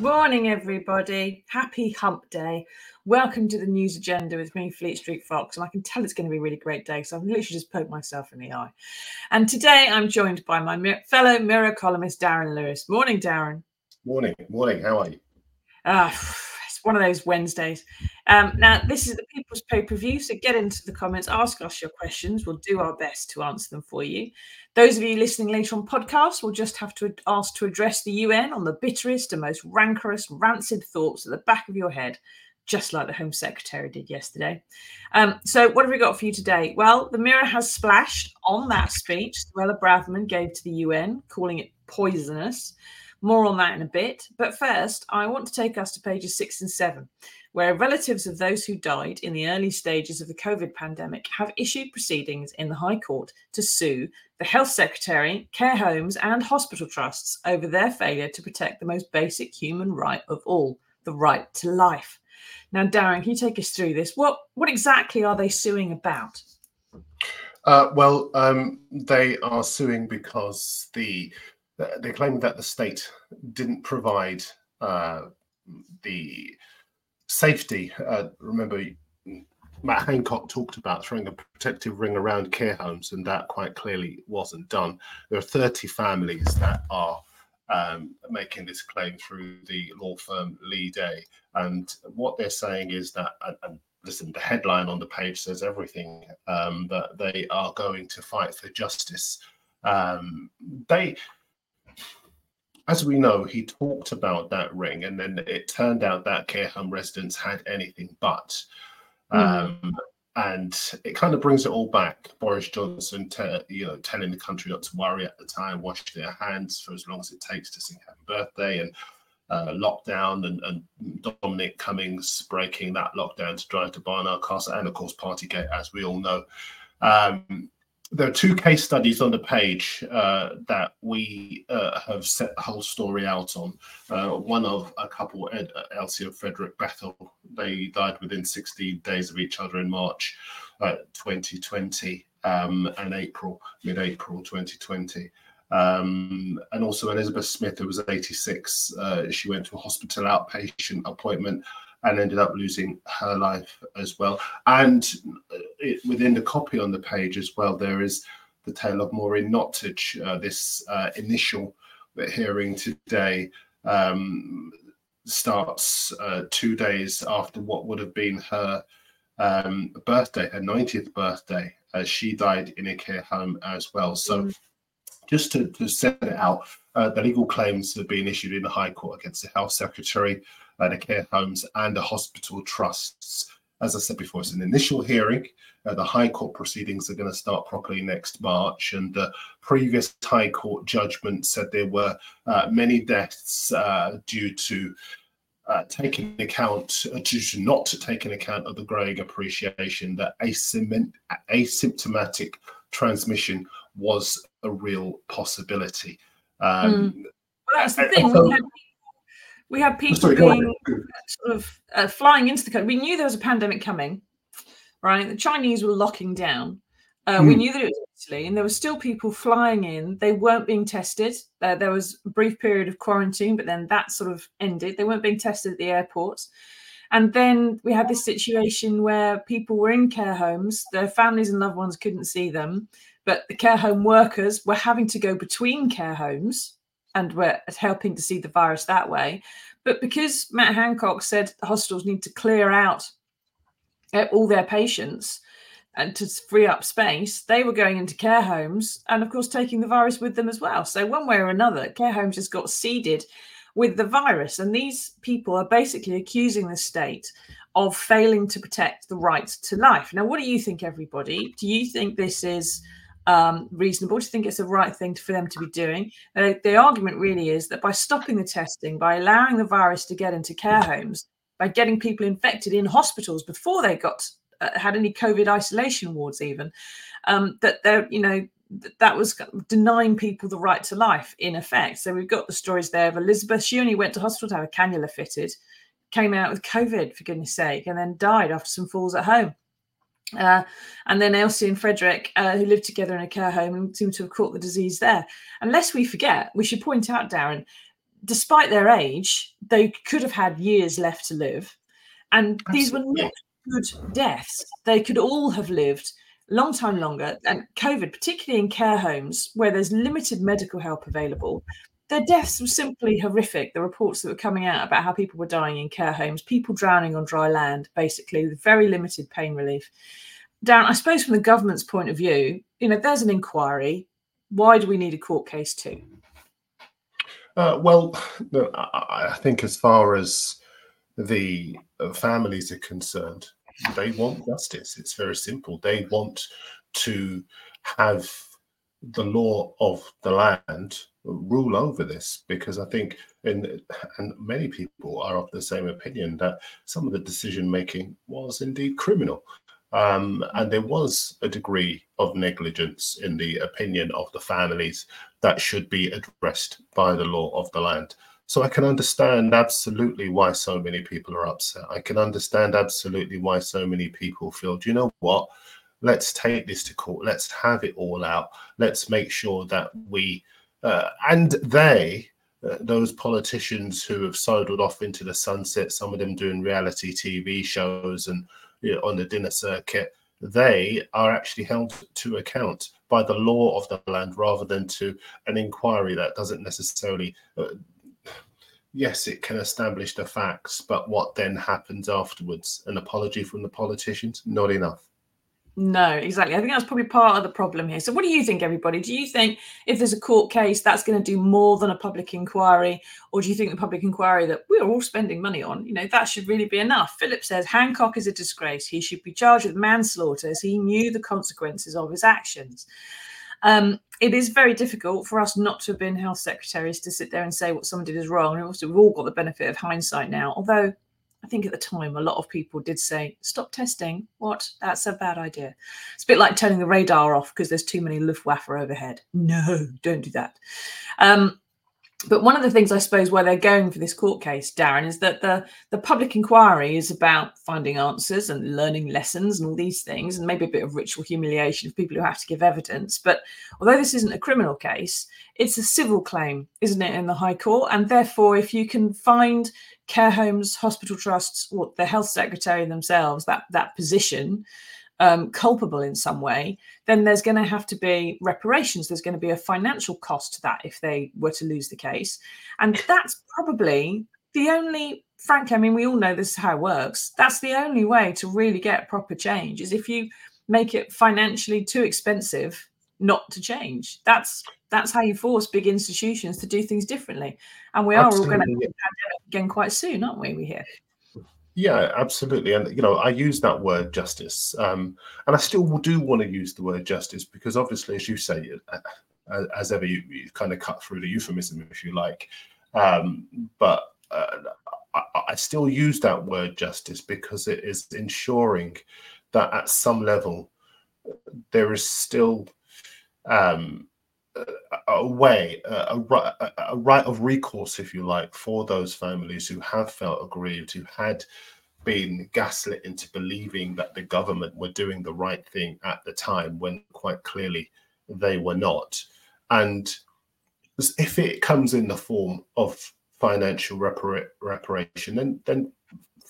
Morning, everybody. Happy hump day. Welcome to the news agenda with me, Fleet Street Fox. And I can tell it's going to be a really great day. So I've literally just poked myself in the eye. And today I'm joined by my fellow Mirror columnist, Darren Lewis. Morning, Darren. Morning. Morning. How are you? Ah, it's one of those Wednesdays. Um, now, this is the People's Pay Per View. So get into the comments, ask us your questions. We'll do our best to answer them for you. Those of you listening later on podcast will just have to ask to address the UN on the bitterest and most rancorous, rancid thoughts at the back of your head, just like the Home Secretary did yesterday. Um, so, what have we got for you today? Well, the Mirror has splashed on that speech Suella Braverman gave to the UN, calling it poisonous. More on that in a bit. But first, I want to take us to pages six and seven, where relatives of those who died in the early stages of the COVID pandemic have issued proceedings in the High Court to sue the Health Secretary, care homes, and hospital trusts over their failure to protect the most basic human right of all the right to life. Now, Darren, can you take us through this? What, what exactly are they suing about? Uh, well, um, they are suing because the they claim that the state didn't provide uh, the safety. Uh, remember, Matt Hancock talked about throwing a protective ring around care homes, and that quite clearly wasn't done. There are 30 families that are um, making this claim through the law firm Leigh Day. And what they're saying is that, and, and listen, the headline on the page says everything, um, that they are going to fight for justice. Um, they as we know, he talked about that ring, and then it turned out that care home residents had anything but. Mm. Um, and it kind of brings it all back. Boris Johnson, te- you know, telling the country not to worry at the time, wash their hands for as long as it takes to sing Happy Birthday, and uh, lockdown, and, and, Dominic Cummings breaking that lockdown to drive to Barnard Castle, and of course Partygate, as we all know. Um, there are two case studies on the page uh, that we uh, have set the whole story out on. Uh, one of a couple, Ed, Elsie and Frederick Bethel, they died within 16 days of each other in March 2020 um, and April, mid April 2020. Um, and also Elizabeth Smith, who was 86, uh, she went to a hospital outpatient appointment and ended up losing her life as well. And it, within the copy on the page as well, there is the tale of Maureen Nottage. Uh, this uh, initial hearing today um, starts uh, two days after what would have been her um, birthday, her 90th birthday, as she died in a care home as well. So, mm. just to, to set it out, uh, the legal claims have been issued in the High Court against the Health Secretary uh, the care homes and the hospital trusts. As I said before, it's an initial hearing. Uh, the High Court proceedings are going to start properly next March, and the previous High Court judgment said there were uh, many deaths uh, due to uh, taking account, uh, due to not to taking account of the growing appreciation that asymptomatic transmission was a real possibility. Um, mm. Well, that's the thing. So, we had people Sorry, being sort of uh, flying into the country. We knew there was a pandemic coming, right? The Chinese were locking down. Uh, mm. We hmm. knew that it was Italy, and there were still people flying in. They weren't being tested. Uh, there was a brief period of quarantine, but then that sort of ended. They weren't being tested at the airports. And then we had this situation where people were in care homes, their families and loved ones couldn't see them, but the care home workers were having to go between care homes and we're helping to see the virus that way. But because Matt Hancock said hospitals need to clear out uh, all their patients and to free up space, they were going into care homes and, of course, taking the virus with them as well. So, one way or another, care homes just got seeded with the virus. And these people are basically accusing the state of failing to protect the right to life. Now, what do you think, everybody? Do you think this is um, reasonable? Do you think it's the right thing for them to be doing? Uh, the argument really is that by stopping the testing, by allowing the virus to get into care homes, by getting people infected in hospitals before they got uh, had any COVID isolation wards, even um, that they're you know that was denying people the right to life in effect. So we've got the stories there of Elizabeth. She only went to hospital to have a cannula fitted, came out with COVID for goodness sake, and then died after some falls at home. Uh, and then Elsie and Frederick, uh, who lived together in a care home and seem to have caught the disease there. Unless we forget, we should point out, Darren, despite their age, they could have had years left to live. And Absolutely. these were not good deaths. They could all have lived a long time longer. And COVID, particularly in care homes where there's limited medical help available, their deaths were simply horrific. The reports that were coming out about how people were dying in care homes, people drowning on dry land, basically, with very limited pain relief. Darren, I suppose from the government's point of view, you know, there's an inquiry. Why do we need a court case too? Uh, well, I think as far as the families are concerned, they want justice. It's very simple. They want to have the law of the land rule over this because I think, in, and many people are of the same opinion that some of the decision making was indeed criminal. Um, and there was a degree of negligence in the opinion of the families that should be addressed by the law of the land. So I can understand absolutely why so many people are upset. I can understand absolutely why so many people feel, do you know what? Let's take this to court. Let's have it all out. Let's make sure that we uh, and they, uh, those politicians who have sidled off into the sunset, some of them doing reality TV shows and you know, on the dinner circuit, they are actually held to account by the law of the land rather than to an inquiry that doesn't necessarily. Uh, yes, it can establish the facts, but what then happens afterwards? An apology from the politicians? Not enough. No, exactly. I think that's probably part of the problem here. So, what do you think, everybody? Do you think if there's a court case, that's going to do more than a public inquiry, or do you think the public inquiry that we're all spending money on, you know, that should really be enough? Philip says Hancock is a disgrace. He should be charged with manslaughter as he knew the consequences of his actions. Um, it is very difficult for us not to have been health secretaries to sit there and say what someone did is wrong. And also, we've all got the benefit of hindsight now, although I think at the time, a lot of people did say, stop testing. What? That's a bad idea. It's a bit like turning the radar off because there's too many Luftwaffe overhead. No, don't do that. Um, but one of the things I suppose where they're going for this court case, Darren, is that the the public inquiry is about finding answers and learning lessons and all these things, and maybe a bit of ritual humiliation of people who have to give evidence. But although this isn't a criminal case, it's a civil claim, isn't it, in the High Court? And therefore, if you can find care homes, hospital trusts, or the health secretary themselves, that that position, um, culpable in some way, then there's going to have to be reparations. There's going to be a financial cost to that if they were to lose the case. And that's probably the only, frankly, I mean, we all know this is how it works. That's the only way to really get proper change is if you make it financially too expensive not to change. That's that's how you force big institutions to do things differently. And we are Absolutely. all going to have a pandemic again quite soon, aren't we? We hear. Yeah, absolutely. And, you know, I use that word justice. Um, and I still do want to use the word justice because obviously, as you say, uh, as ever, you, you, kind of cut through the euphemism, if you like. Um, but uh, I, I still use that word justice because it is ensuring that at some level there is still um, a way, a, a, a, right of recourse, if you like, for those families who have felt aggrieved, who had been gaslit into believing that the government were doing the right thing at the time when quite clearly they were not. And if it comes in the form of financial repara- reparation, then then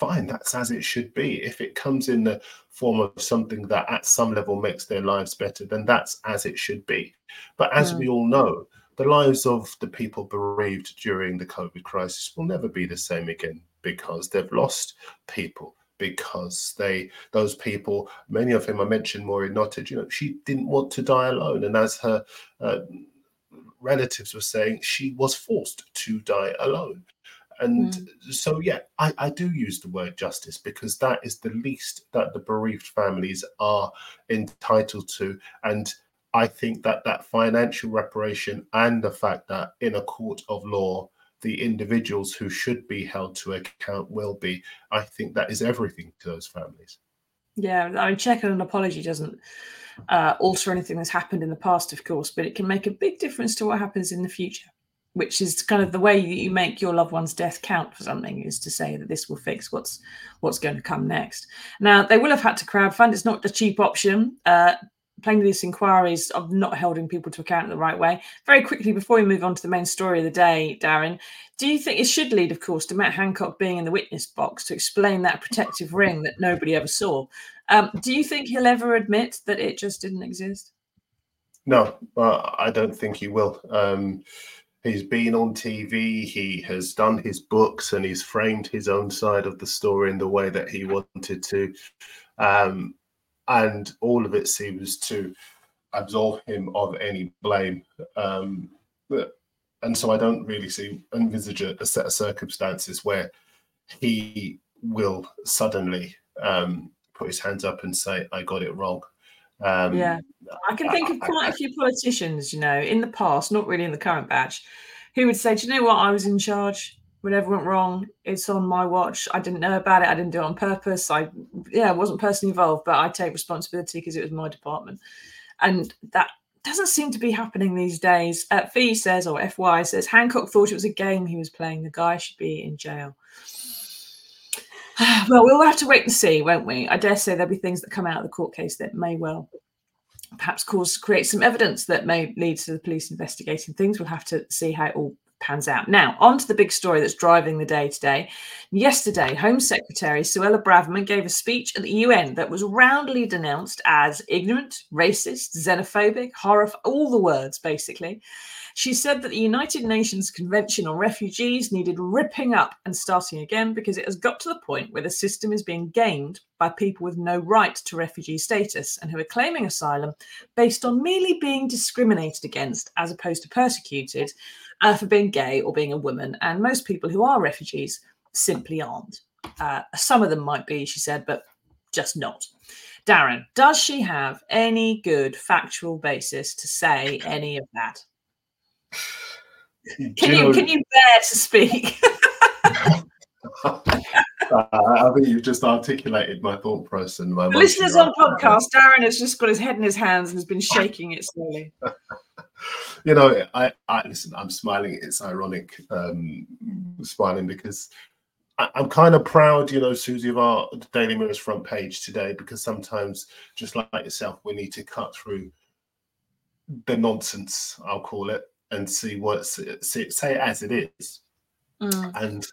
fine, that's as it should be. If it comes in the form of something that at some level makes their lives better, then that's as it should be. But as we all know, the lives of the people bereaved during the COVID crisis will never be the same again because they've lost people because they those people many of whom i mentioned maureen nottage you know she didn't want to die alone and as her uh, relatives were saying she was forced to die alone and mm. so, yeah, I, I do use the word justice because that is the least that the bereaved families are entitled to. And I think that that financial reparation and the fact that in a court of law, the individuals who should be held to account will be, I think that is everything to those families. Yeah, I mean, checking an apology doesn't uh, alter anything that's happened in the past, of course, but it can make a big difference to what happens in the future which is kind of the way you make your loved one's death count for something is to say that this will fix what's what's going to come next now they will have had to crowdfund it's not a cheap option uh, playing these inquiries of not holding people to account in the right way. Very quickly, before we move on to the main story of the day, Darren, do you think it should lead, of course, to Matt Hancock being in the witness box to explain that protective ring that nobody ever saw? Um, do you think he'll ever admit that it just didn't exist? No, uh, I don't think he will. Um, he's been on TV, he has done his books, and he's framed his own side of the story in the way that he wanted to. Um, and all of it seems to absolve him of any blame. Um, and so I don't really see envisage a, a, set of circumstances where he will suddenly um, put his hands up and say, "I got it wrong." Um, yeah, I can think I, of quite I, a few politicians, you know, in the past, not really in the current batch, who would say, "Do you know what? I was in charge whatever went wrong, it's on my watch. I didn't know about it. I didn't do it on purpose. I, yeah, wasn't personally involved, but I take responsibility because it was my department. And that doesn't seem to be happening these days. Uh, says, or FY says, Hancock thought it was a game he was playing. The guy should be in jail. well, we'll have to wait and see, won't we? I dare say there'll be things that come out of the court case that may well perhaps cause create some evidence that may lead to the police investigating things. We'll have to see how it all pans out. Now, on to the big story that's driving the day today. Yesterday, Home Secretary Suella Braverman gave a speech at the UN that was roundly denounced as ignorant, racist, xenophobic, horror, all the words basically. She said that the United Nations Convention on Refugees needed ripping up and starting again because it has got to the point where the system is being gamed by people with no right to refugee status and who are claiming asylum based on merely being discriminated against as opposed to persecuted uh, for being gay or being a woman. And most people who are refugees simply aren't. Uh, some of them might be, she said, but just not. Darren, does she have any good factual basis to say any of that? Can you, can you bear to speak? uh, I think you've just articulated my thought process. And my listeners on podcast, Darren has just got his head in his hands and has been shaking it slowly. you know, I, I listen. I'm smiling. It's ironic, um, smiling because I, am kind of proud, you know, Susie, of our Daily Mirror's front page today because sometimes, just like yourself, we need to cut through the nonsense. I'll call it and see what say, say it as it is. Mm. And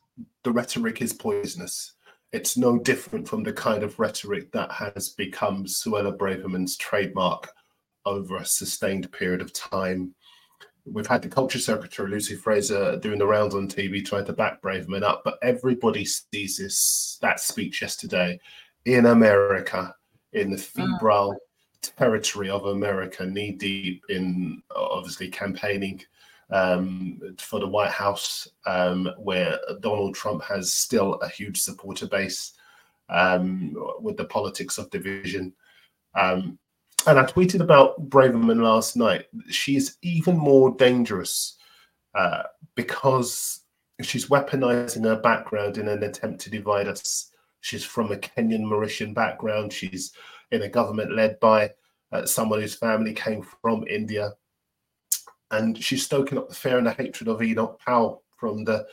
the rhetoric is poisonous. It's no different from the kind of rhetoric that has become Suella Braverman's trademark over a sustained period of time. We've had the culture secretary, Lucy Frazer doing the rounds on TV trying to back Braverman up, but everybody sees this that speech yesterday in America, in the mm. febrile territory of America, knee deep in obviously campaigning um, for the White House, um, where Donald Trump has still a huge supporter base um, with the politics of division. Um, and I tweeted about Braverman last night. She is even more dangerous uh, because she's weaponizing her background in an attempt to divide us. She's from a Kenyan Mauritian background. She's in a government led by uh, someone whose family came from India. And she's stoking up the fear and the hatred of Enoch Powell from the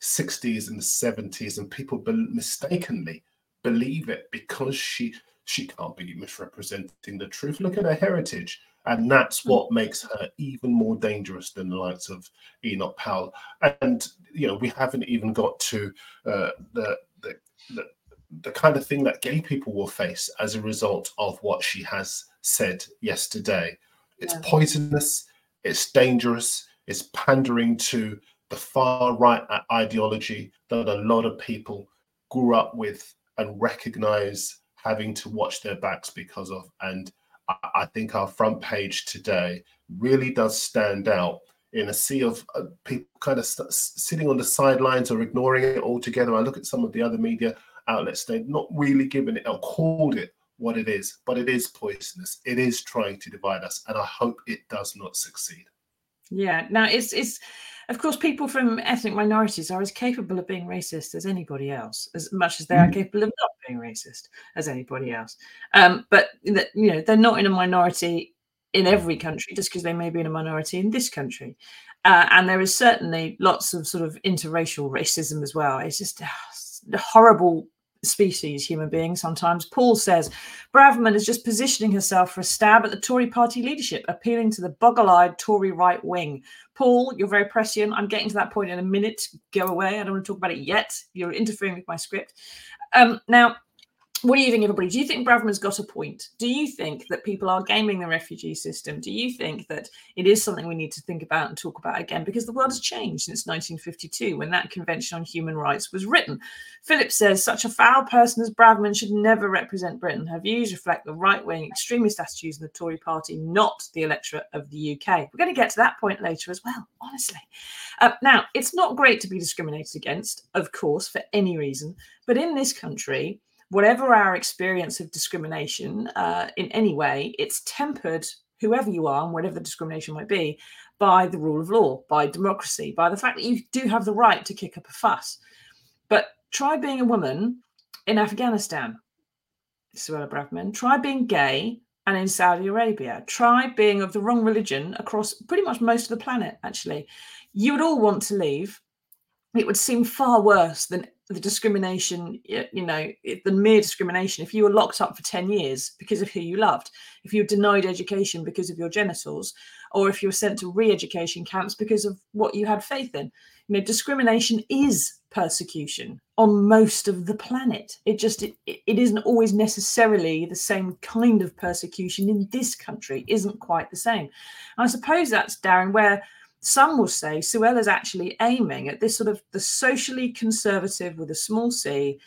60s and the 70s. And people be- mistakenly believe it because she she can't be misrepresenting the truth. Look at her heritage. And that's hmm. what makes her even more dangerous than the likes of Enoch Powell. And, you know, we haven't even got to uh, the, the, the, the kind of thing that gay people will face as a result of what she has said yesterday. It's yeah. poisonous, it's dangerous, it's pandering to the far right ideology that a lot of people grew up with and recognize having to watch their backs because of. And I, think our front page today really does stand out in a sea of uh, people kind of sitting on the sidelines or ignoring it altogether. I look at some of the other media outlets, they're not really giving it or called it what it is, but it is poisonous. It is trying to divide us, and I hope it does not succeed. Yeah. Now it's it's of course, people from ethnic minorities are as capable of being racist as anybody else, as much as they are mm. capable of not being racist as anybody else. Um, but you know, they're not in a minority in every country just because they may be in a minority in this country. Uh, and there is certainly lots of sort of interracial racism as well. It's just uh, horrible species, human beings sometimes. Paul says Braverman is just positioning herself for a stab at the Tory party leadership, appealing to the boggle eyed Tory right wing. Paul, you're very prescient. I'm getting to that point in a minute. Go away. I don't want to talk about it yet. You're interfering with my script. Um, now, what do you think, everybody? Do you think Braverman's got a point? Do you think that people are gaming the refugee system? Do you think that it is something we need to think about and talk about again? Because the world has changed since 1952 when that Convention on Human Rights was written. Philip says such a foul person as Braverman should never represent Britain. Her views reflect the right wing extremist attitudes of the Tory party, not the electorate of the UK. We're going to get to that point later as well, honestly. Uh, now, it's not great to be discriminated against, of course, for any reason, but in this country, whatever our experience of discrimination uh, in any way, it's tempered, whoever you are and whatever the discrimination might be, by the rule of law, by democracy, by the fact that you do have the right to kick up a fuss. But try being a woman in Afghanistan, Suella Braverman. Try being gay and in Saudi Arabia. Try being of the wrong religion across pretty much most of the planet, actually. You would all want to leave. It would seem far worse than the discrimination, you know, the mere discrimination. If you were locked up for 10 years because of who you loved, if you were denied education because of your genitals, or if you were sent to re education camps because of what you had faith in, you know, discrimination is persecution on most of the planet. It just, it, it isn't always necessarily the same kind of persecution in this country, isn't quite the same. And I suppose that's, Darren, where some will say Suella is actually aiming at this sort of the socially conservative with a small c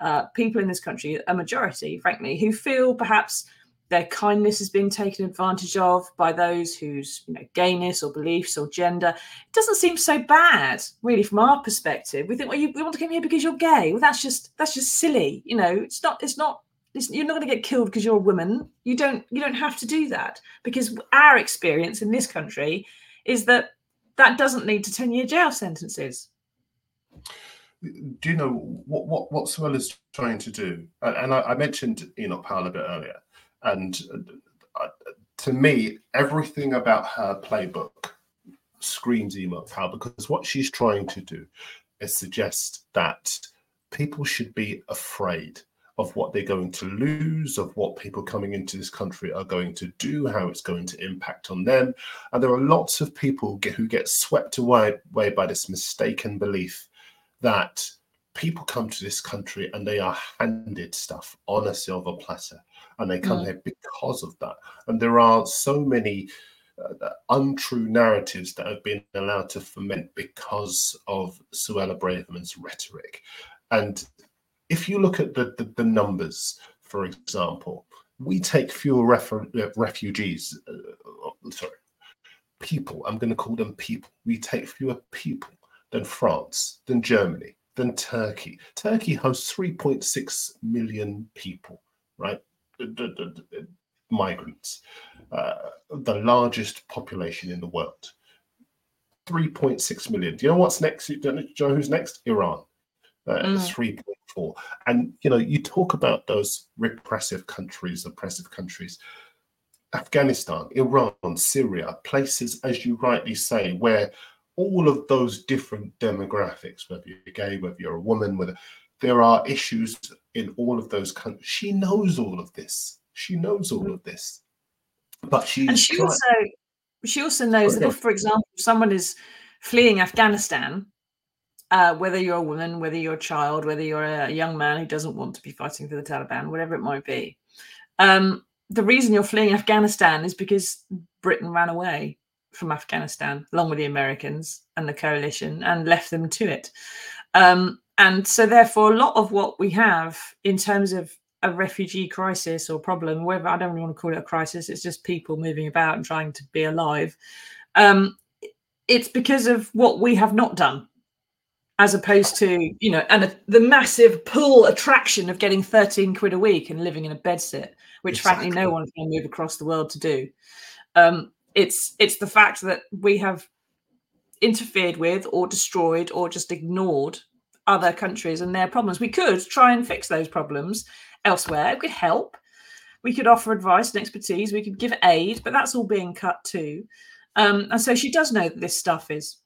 uh, people in this country, a majority, frankly, who feel perhaps their kindness is being taken advantage of by those whose you know gayness or beliefs or gender. It doesn't seem so bad really from our perspective. We think well you, want to come here because you're gay. Well that's just that's just silly you know? It's not it's not you're not going to get killed because you're a woman. You don't you don't have to do that because our experience in this country is that that doesn't lead to 10 year jail sentences. Do you know what what, what Suella is trying to do? And I, I mentioned Enoch Powell a bit earlier. And uh, to me, everything about her playbook screams Enoch Powell because what she's trying to do is suggest that people should be afraid of what they're going to lose, of what people coming into this country are going to do, how it's going to impact on them. And there are lots of people get, who get swept away, away by this mistaken belief that people come to this country and they are handed stuff on a silver platter and they come mm. here because of that. And there are so many uh, untrue narratives that have been allowed to ferment because of Suella Braverman's rhetoric. And if you look at the, the, the numbers, for example, we take fewer uh, refugees, uh, sorry, people, I'm going to call them people. We take fewer people than France, than Germany, than Turkey. Turkey hosts 3.6 million people, right? Migrants, uh, the largest population in the world. 3.6 million. Do you know what's next? Do you know who's next? Iran. Uh, mm. 3.4. And, you know, you talk about those repressive countries, oppressive countries, Afghanistan, Iran, Syria, places, as you rightly say, where all of those different demographics, whether you're gay, whether you're a woman, whether there are issues in all of those countries. She knows all of this. She knows all of this. But she and she also she also knows that if, for example, someone is fleeing Afghanistan uh, whether you're a woman, whether you're a child, whether you're a young man who doesn't want to be fighting for the Taliban, whatever it might be. Um, the reason you're fleeing Afghanistan is because Britain ran away from Afghanistan along with the Americans and the coalition and left them to it. Um, and so, therefore, a lot of what we have in terms of a refugee crisis or problem, whether I don't really want to call it a crisis, it's just people moving about and trying to be alive. Um, it's because of what we have not done as opposed to you know and a, the massive pull attraction of getting 13 quid a week and living in a bedsit which exactly. frankly no one's going to move across the world to do. Um, it's it's the fact that we have interfered with or destroyed or just ignored other countries and their problems. We could try and fix those problems elsewhere. We could help. We could offer advice and expertise. We could give aid but that's all being cut too. Um, and so she does know that this stuff is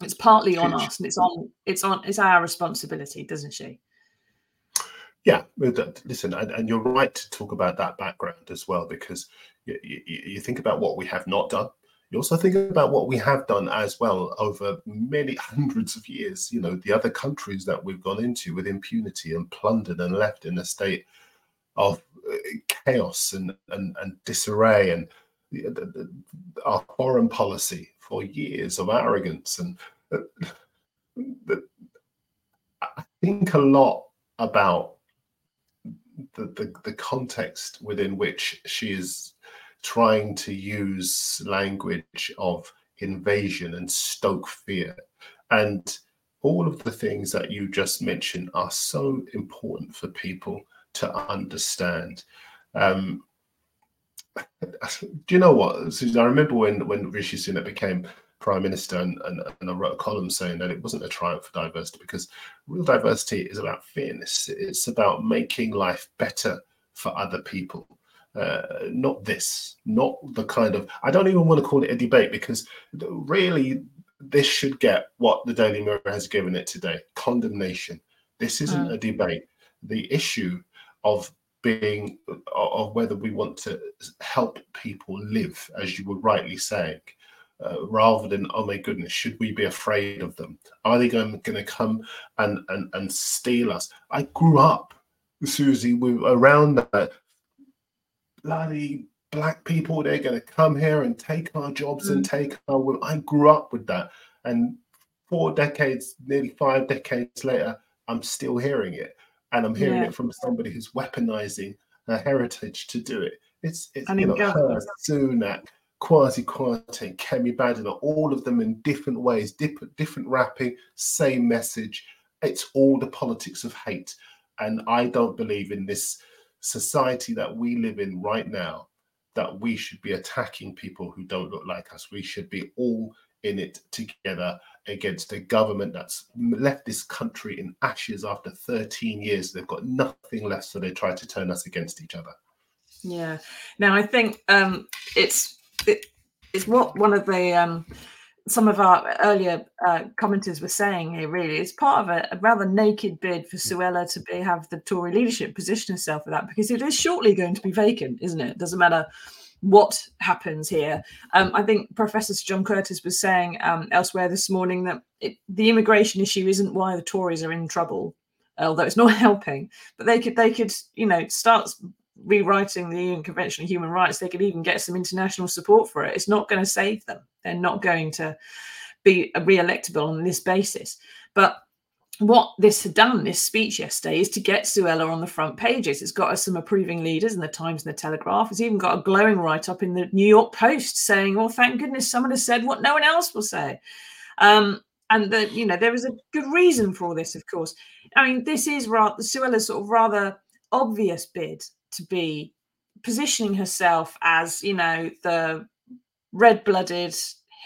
it's partly on us, and it's on it's on it's our responsibility, doesn't she? yeah, listen, and, and, you're right to talk about that background as well, because you, you, you, think about what we have not done. You also think about what we have done as well over many hundreds of years. You know, the other countries that we've gone into with impunity and plundered and left in a state of uh, chaos and, and, and disarray, and the, our foreign policy for years of arrogance. And uh, I think a lot about the, the, the context within which she is trying to use language of invasion and stoke fear. And all of the things that you just mentioned are so important for people to understand. Um, do you know what, Susan? I remember when when Rishi Sunak became prime minister, and, and, and I wrote a column saying that it wasn't a triumph for diversity because real diversity is about fairness. It's about making life better for other people. Uh, not this, not the kind of. I don't even want to call it a debate because really this should get what the Daily Mirror has given it today condemnation. This isn't mm. a debate. The issue of being of whether we want to help people live, as you were rightly saying, uh, rather than oh my goodness should we be afraid of them are they going, going to come and, and and steal us i grew up susie we around that bloody black people they're going to come here and take our jobs mm. and take our women. i grew up with that and four decades nearly five decades later i'm still hearing it and i'm hearing yeah. it from somebody who's weaponizing her heritage to do it it's it's and you know her sunak Kwasi Kwarteng, Kemi Badenoch, all of them in different ways, different, different wrapping, same message. It's all the politics of hate. And I don't believe in this society that we live in right now that we should be attacking people who don't look like us. We should be all in it together against a government that's left this country in ashes after 13 years. They've got nothing left, so they try to turn us against each other. Yeah. Now I think um, it's it, it's what one of the um, some of our earlier uh, commenters were saying here. Really, it's part of a, a, rather naked bid for Suella to be have the Tory leadership position herself for that because it is shortly going to be vacant, isn't it? Doesn't matter what happens here. Um, I think Professor John Curtice was saying um, elsewhere this morning that it, the immigration issue isn't why the Tories are in trouble, although it's not helping. But they could they could you know start rewriting the UN Convention on Human Rights, they could even get some international support for it. It's not going to save them. They're not going to be re-electable on this basis. But what this had done, this speech yesterday, is to get Suella on the front pages. It's got us some approving leaders in the Times and the Telegraph. It's even got a glowing write-up in the New York Post saying, "Well, thank goodness someone has said what no one else will say." Um, and that you know there is a good reason for all this, of course. I mean, this is rather Suella's sort of rather obvious bid to be positioning herself as you know the red-blooded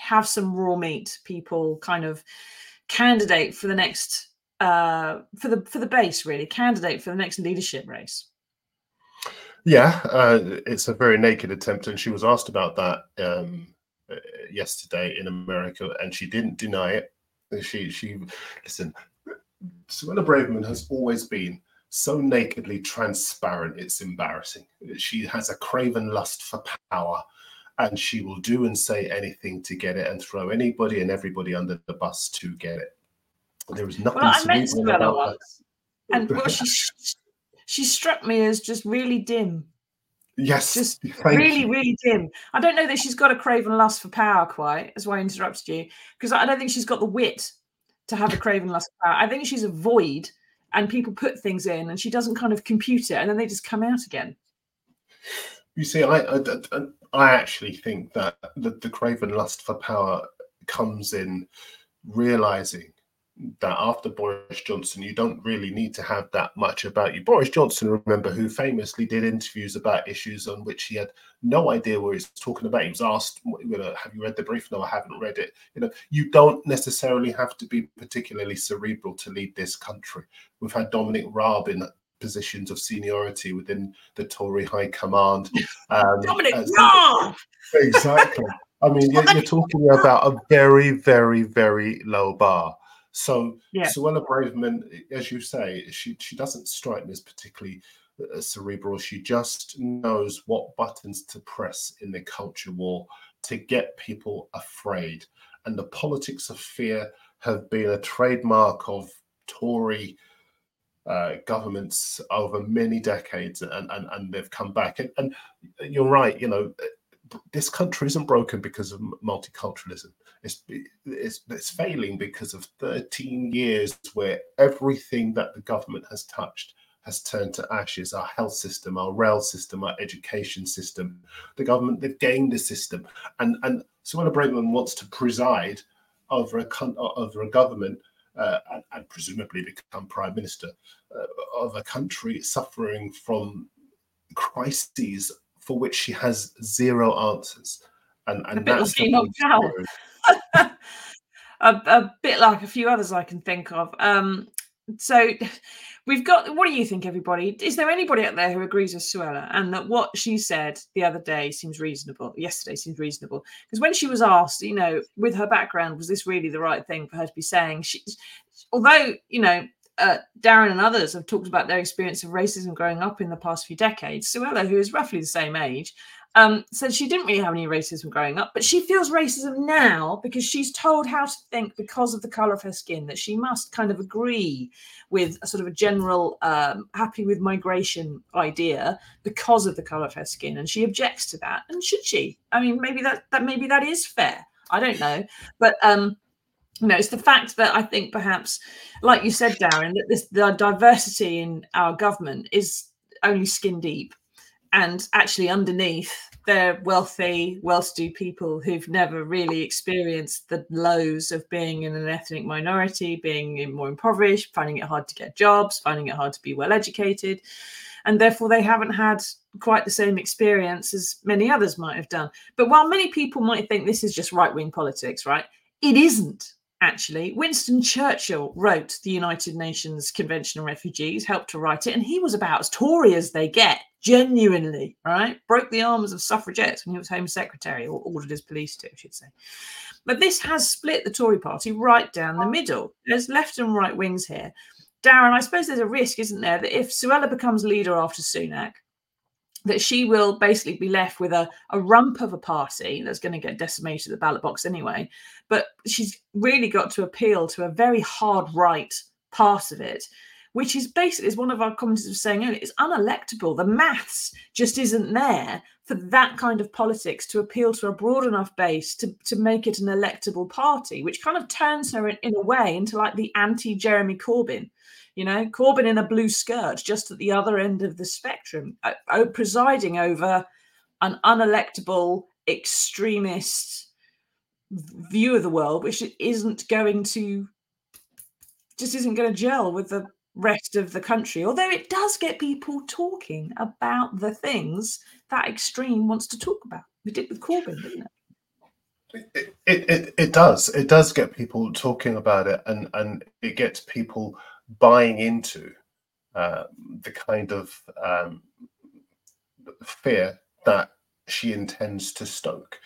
have some raw meat people kind of candidate for the next uh for the for the base really candidate for the next leadership race yeah uh, it's a very naked attempt and she was asked about that um uh, yesterday in america and she didn't deny it she she listen Suella Braverman has always been so nakedly transparent, it's embarrassing. She has a craven lust for power, and she will do and say anything to get it and throw anybody and everybody under the bus to get it. There is nothing well, I met once, and well, she she struck me as just really dim. Yes, just really, you. really dim. I don't know that she's got a craven lust for power quite. That's why I interrupted you because I don't think she's got the wit to have a craven lust for power. I think she's a void and people put things in and she doesn't kind of compute it and then they just come out again you see i i, I actually think that the, the craven lust for power comes in realizing that after Boris Johnson, you don't really need to have that much about you. Boris Johnson, remember, who famously did interviews about issues on which he had no idea what he was talking about. He was asked, you know, "Have you read the brief?" No, I haven't read it. You know, you don't necessarily have to be particularly cerebral to lead this country. We've had Dominic Raab in positions of seniority within the Tory High Command. Um, Dominic Raab, exactly. I mean, you're, you're talking about a very, very, very low bar So yeah. Suella Braverman, as you say, she she doesn't strike me as particularly uh, cerebral. She just knows what buttons to press in the culture war to get people afraid. And the politics of fear have been a trademark of Tory uh, governments over many decades, and, and, and they've come back. And, and you're right, you know, this country isn't broken because of multiculturalism. It's, it's, it's failing because of 13 years where everything that the government has touched has turned to ashes. Our health system, our rail system, our education system, the government, they've gained the system. And, and Suella Braverman wants to preside over a, over a government uh, and, and, presumably become prime minister uh, of a country suffering from crises for which she has zero answers. And, and a bit that's a, a, a, bit like a few others I can think of. Um, so we've got what do you think everybody is there anybody out there who agrees with suella and that what she said the other day seems reasonable yesterday seems reasonable because when she was asked you know with her background was this really the right thing for her to be saying she although you know uh, Darren and others have talked about their experience of racism growing up in the past few decades. Suella, who is roughly the same age, um, said she didn't really have any racism growing up, but she feels racism now because she's told how to think because of the color of her skin, that she must kind of agree with a sort of a general um, happy with migration idea because of the color of her skin. And she objects to that. And should she? I mean, maybe that, that maybe that is fair. I don't know. But um, you know, it's the fact that I think perhaps, like you said, Darren, that this the diversity in our government is only skin deep. And actually underneath they're wealthy well-to-do people who've never really experienced the lows of being in an ethnic minority being more impoverished finding it hard to get jobs finding it hard to be well educated. And therefore they haven't had quite the same experience as many others might have done. But while many people might think this is just right-wing politics right it isn't actually. Winston Churchill wrote the United Nations Convention on Refugees, helped to write it, and he was about as Tory as they get, genuinely, right? Broke the arms of suffragettes when he was Home Secretary, or ordered his police to, I should say. But this has split the Tory party right down the middle. There's left and right wings here. Darren, I suppose there's a risk, isn't there, that if Suella becomes leader after Sunak, that she will basically be left with a, a rump of a party that's going to get decimated at the ballot box anyway. But she's really got to appeal to a very hard right part of it, which is basically, as one of our commenters was saying it's unelectable. The maths just isn't there for that kind of politics to appeal to a broad enough base to, to make it an electable party, which kind of turns her in, in a way into like the anti Jeremy Corbyn you know, Corbyn in a blue skirt, just at the other end of the spectrum, uh, presiding over an unelectable extremist view of the world, which isn't going to just isn't going to gel with the rest of the country. Although it does get people talking about the things that extreme wants to talk about. We did with Corbyn, didn't it? It, it, it, it does. It does get people talking about it, and and it gets people buying into uh, the kind of um, fear that she intends to stoke.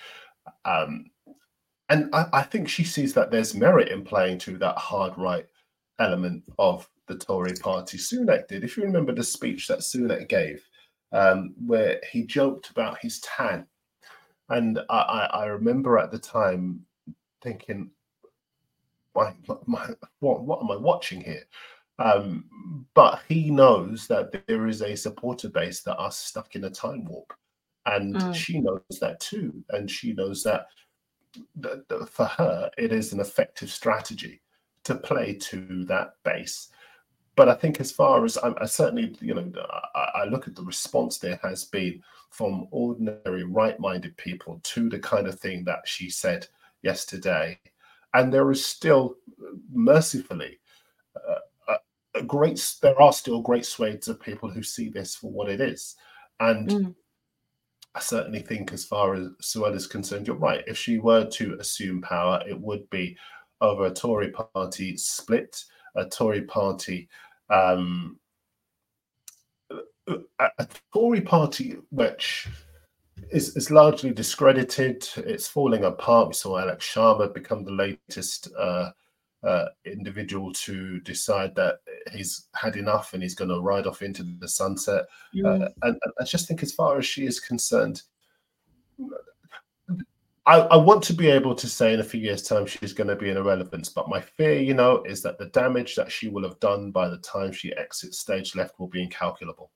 Um, and I, I, think she sees that there's merit in playing to that hard right element of the Tory party. Sunak did. If you remember the speech that Sunak gave, um, where he joked about his tan. And I, I, remember at the time thinking, my, my, what, what am I watching here? Um, but he knows that there is a supporter base that are stuck in a time warp. And mm. she knows that too. And she knows that, for her, it is an effective strategy to play to that base. But I think, as far as I, I certainly, you know, I, I look at the response there has been from ordinary right minded people to the kind of thing that she said yesterday. And there is still, mercifully, uh, great there are still great swathes of people who see this for what it is. And mm. i certainly think as far as suella is concerned you're right. If she were to assume power it would be over a tory party split a tory party um, a, a tory party which is, is largely discredited. It's falling apart. We saw Alok Sharma become the latest uh, uh, individual to decide that he's had enough and he's going to ride off into the sunset. Mm. Uh, and, and, I just think, as far as she is concerned, I, I, want to be able to say in a few years' time she's going to be an irrelevance. But my fear, you know, is that the damage that she will have done by the time she exits stage left will be incalculable.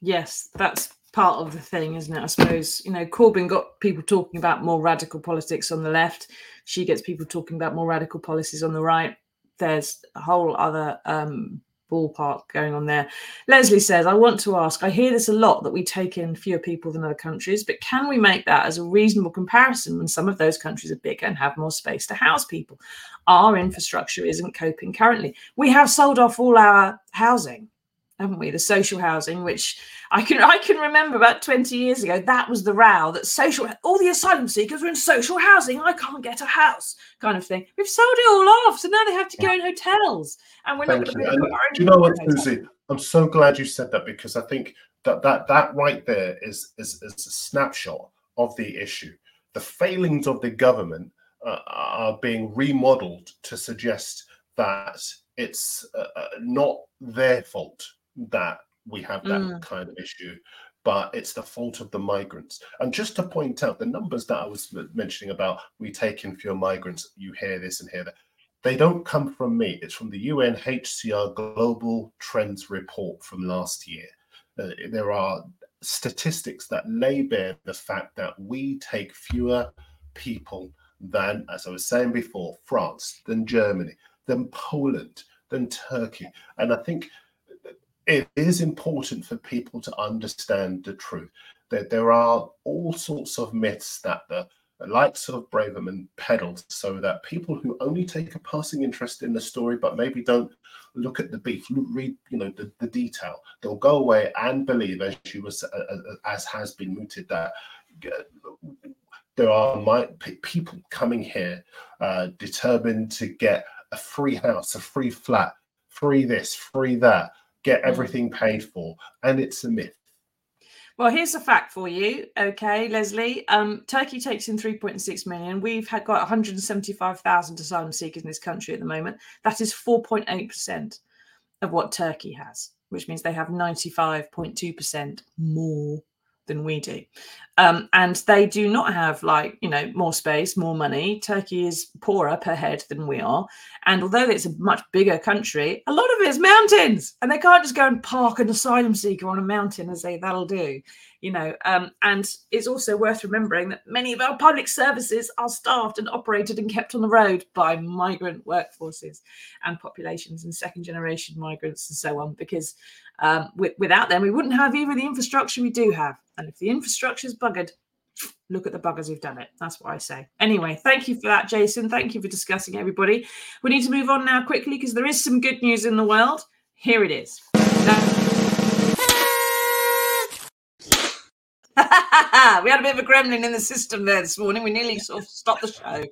Yes, that's part of the thing, isn't it? I suppose, you know, Corbyn got people talking about more radical politics on the left. She gets people talking about more radical policies on the right. There's a whole other um, ballpark going on there. Leslie says, I want to ask, I hear this a lot that we take in fewer people than other countries, but can we make that as a reasonable comparison when some of those countries are bigger and have more space to house people? Our infrastructure isn't coping currently. We have sold off all our housing haven't we? The social housing, which I can I can remember about 20 years ago, that was the row that social all the asylum seekers were in social housing. I can't get a house, kind of thing. We've sold it all off, so now they have to go in hotels, and we're Thank not. You. do you know what, Susie? I'm so glad you said that because I think that that that right there is is, is a snapshot of the issue. The failings of the government uh, are being remodeled to suggest that it's uh, uh not their fault that we have that mm. kind of issue but it's the fault of the migrants. And just to point out the numbers that I was mentioning about we take in fewer migrants, you hear this and hear that. They don't come from me. It's from the UNHCR Global Trends Report from last year. Uh, there are statistics that lay bare the fact that we take fewer people than, as I was saying before, France, than Germany, than Poland, than Turkey. And I think it is important for people to understand the truth. That there are all sorts of myths that the likes of Braverman peddled so that people who only take a passing interest in the story but maybe don't look at the beef, read you know the, the detail, they'll go away and believe, as she was uh, as has been mooted, that there are my, people coming here uh, determined to get a free house, a free flat, free this, free that get mm. everything paid for, and it's a myth. Well, here's a fact for you, okay, Leslie. Um, Turkey takes in 3.6 million. We've had got 175,000 asylum seekers in this country at the moment. That is 4.8% of what Turkey has, which means they have 95.2% more than we do. Um, and they do not have like, you know, more space, more money. Turkey is poorer per head than we are. And although it's a much bigger country, a lot of it is mountains. And they can't just go and park an asylum seeker on a mountain and say that'll do you know um, and it's also worth remembering that many of our public services are staffed and operated and kept on the road by migrant workforces and populations and second generation migrants and so on because um, w- without them we wouldn't have even the infrastructure we do have and if the infrastructure is buggered look at the buggers who've done it. That's what I say. Anyway, thank you for that, Jason. Thank you for discussing everybody. We need to move on now quickly because there is some good news in the world. Here it is. Now- we had a bit of a gremlin in the system there this morning. We nearly sort of stopped the show.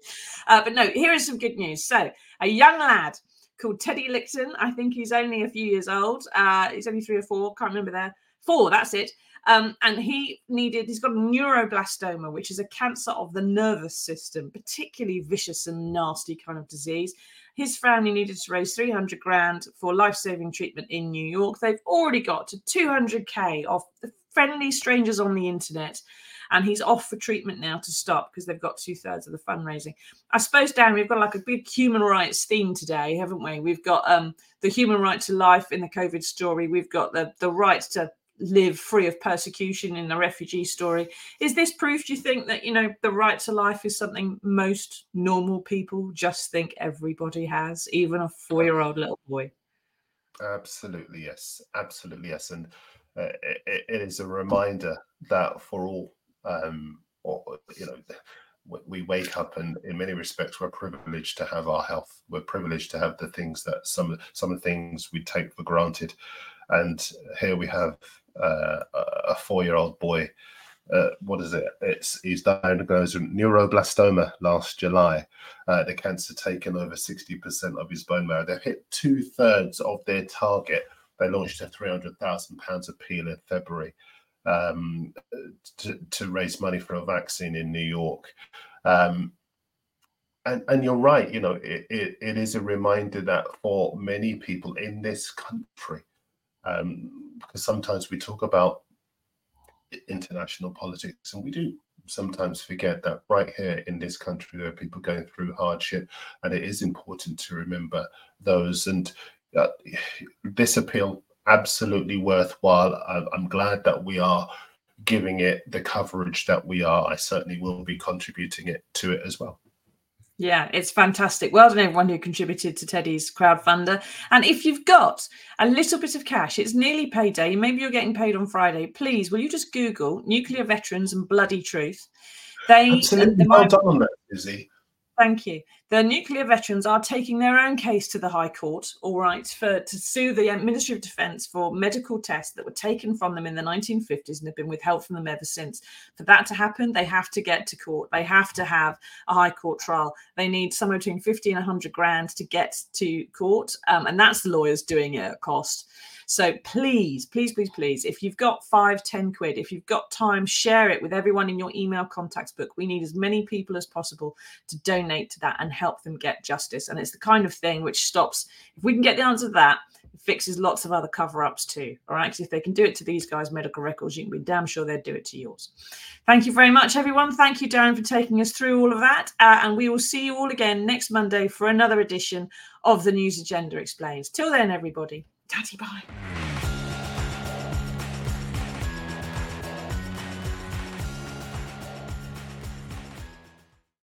Uh, but no, here is some good news. So, a young lad called Teddy Licton, I think he's only a few years old. Uh, he's only three or four, can't remember there. Four, that's it. Um, and he needed, he's got a neuroblastoma, which is a cancer of the nervous system, particularly vicious and nasty kind of disease. His family needed to raise 300 grand for life saving treatment in New York. They've already got to 200K off the friendly strangers on the internet. And he's off for treatment now to stop because they've got two thirds of the fundraising. I suppose, Dan, we've got like a big human rights theme today, haven't we? We've got um, the human right to life in the COVID story. We've got the, the right to live free of persecution in the refugee story. Is this proof, do you think, that, you know, the right to life is something most normal people just think everybody has, even a four year old little boy? Absolutely, yes. Absolutely, yes. And uh, it, it is a reminder that for all, um, or, you know, we wake up and in many respects we're privileged to have our health we're privileged to have the things that some some things we take for granted and here we have uh, a four-year-old boy uh, what is it? It's he's diagnosed with neuroblastoma last July. Uh, the cancer taken over 60% of his bone marrow. They've hit two thirds of their target they launched a three hundred thousand pounds appeal in February um, to, to, raise money for a vaccine in New York. Um, and, and you're right, you know, it, it, it is a reminder that for many people in this country, um, because sometimes we talk about international politics and we do sometimes forget that right here in this country there are people going through hardship and it is important to remember those and uh, this appeal absolutely worthwhile I'm, I'm glad that we are giving it the coverage that we are i certainly will be contributing it to it as well yeah, it's fantastic. Well done, everyone who contributed to Teddy's crowdfunder. And if you've got a little bit of cash, it's nearly payday. Maybe you're getting paid on Friday. Please, will you just Google nuclear veterans and bloody truth? They absolutely well done on that, Izzy. Thank you. The nuclear veterans are taking their own case to the High Court, all right, for to sue the uh, Ministry of Defence for medical tests that were taken from them in the 1950s and have been withheld from them ever since. For that to happen, they have to get to court. They have to have a High Court trial. They need somewhere between 50 and 100 grand to get to court, um, and that's the lawyers doing it at cost. So please, please, please, please, if you've got five, ten quid, if you've got time, share it with everyone in your email contacts book. We need as many people as possible to donate to that and help them get justice. And it's the kind of thing which stops, if we can get the answer to that, it fixes lots of other cover ups too. All right. Because if they can do it to these guys' medical records, you can be damn sure they'd do it to yours. Thank you very much, everyone. Thank you, Darren, for taking us through all of that. Uh, and we will see you all again next Monday for another edition of the News Agenda Explains. Till then, everybody. 加几包嘞。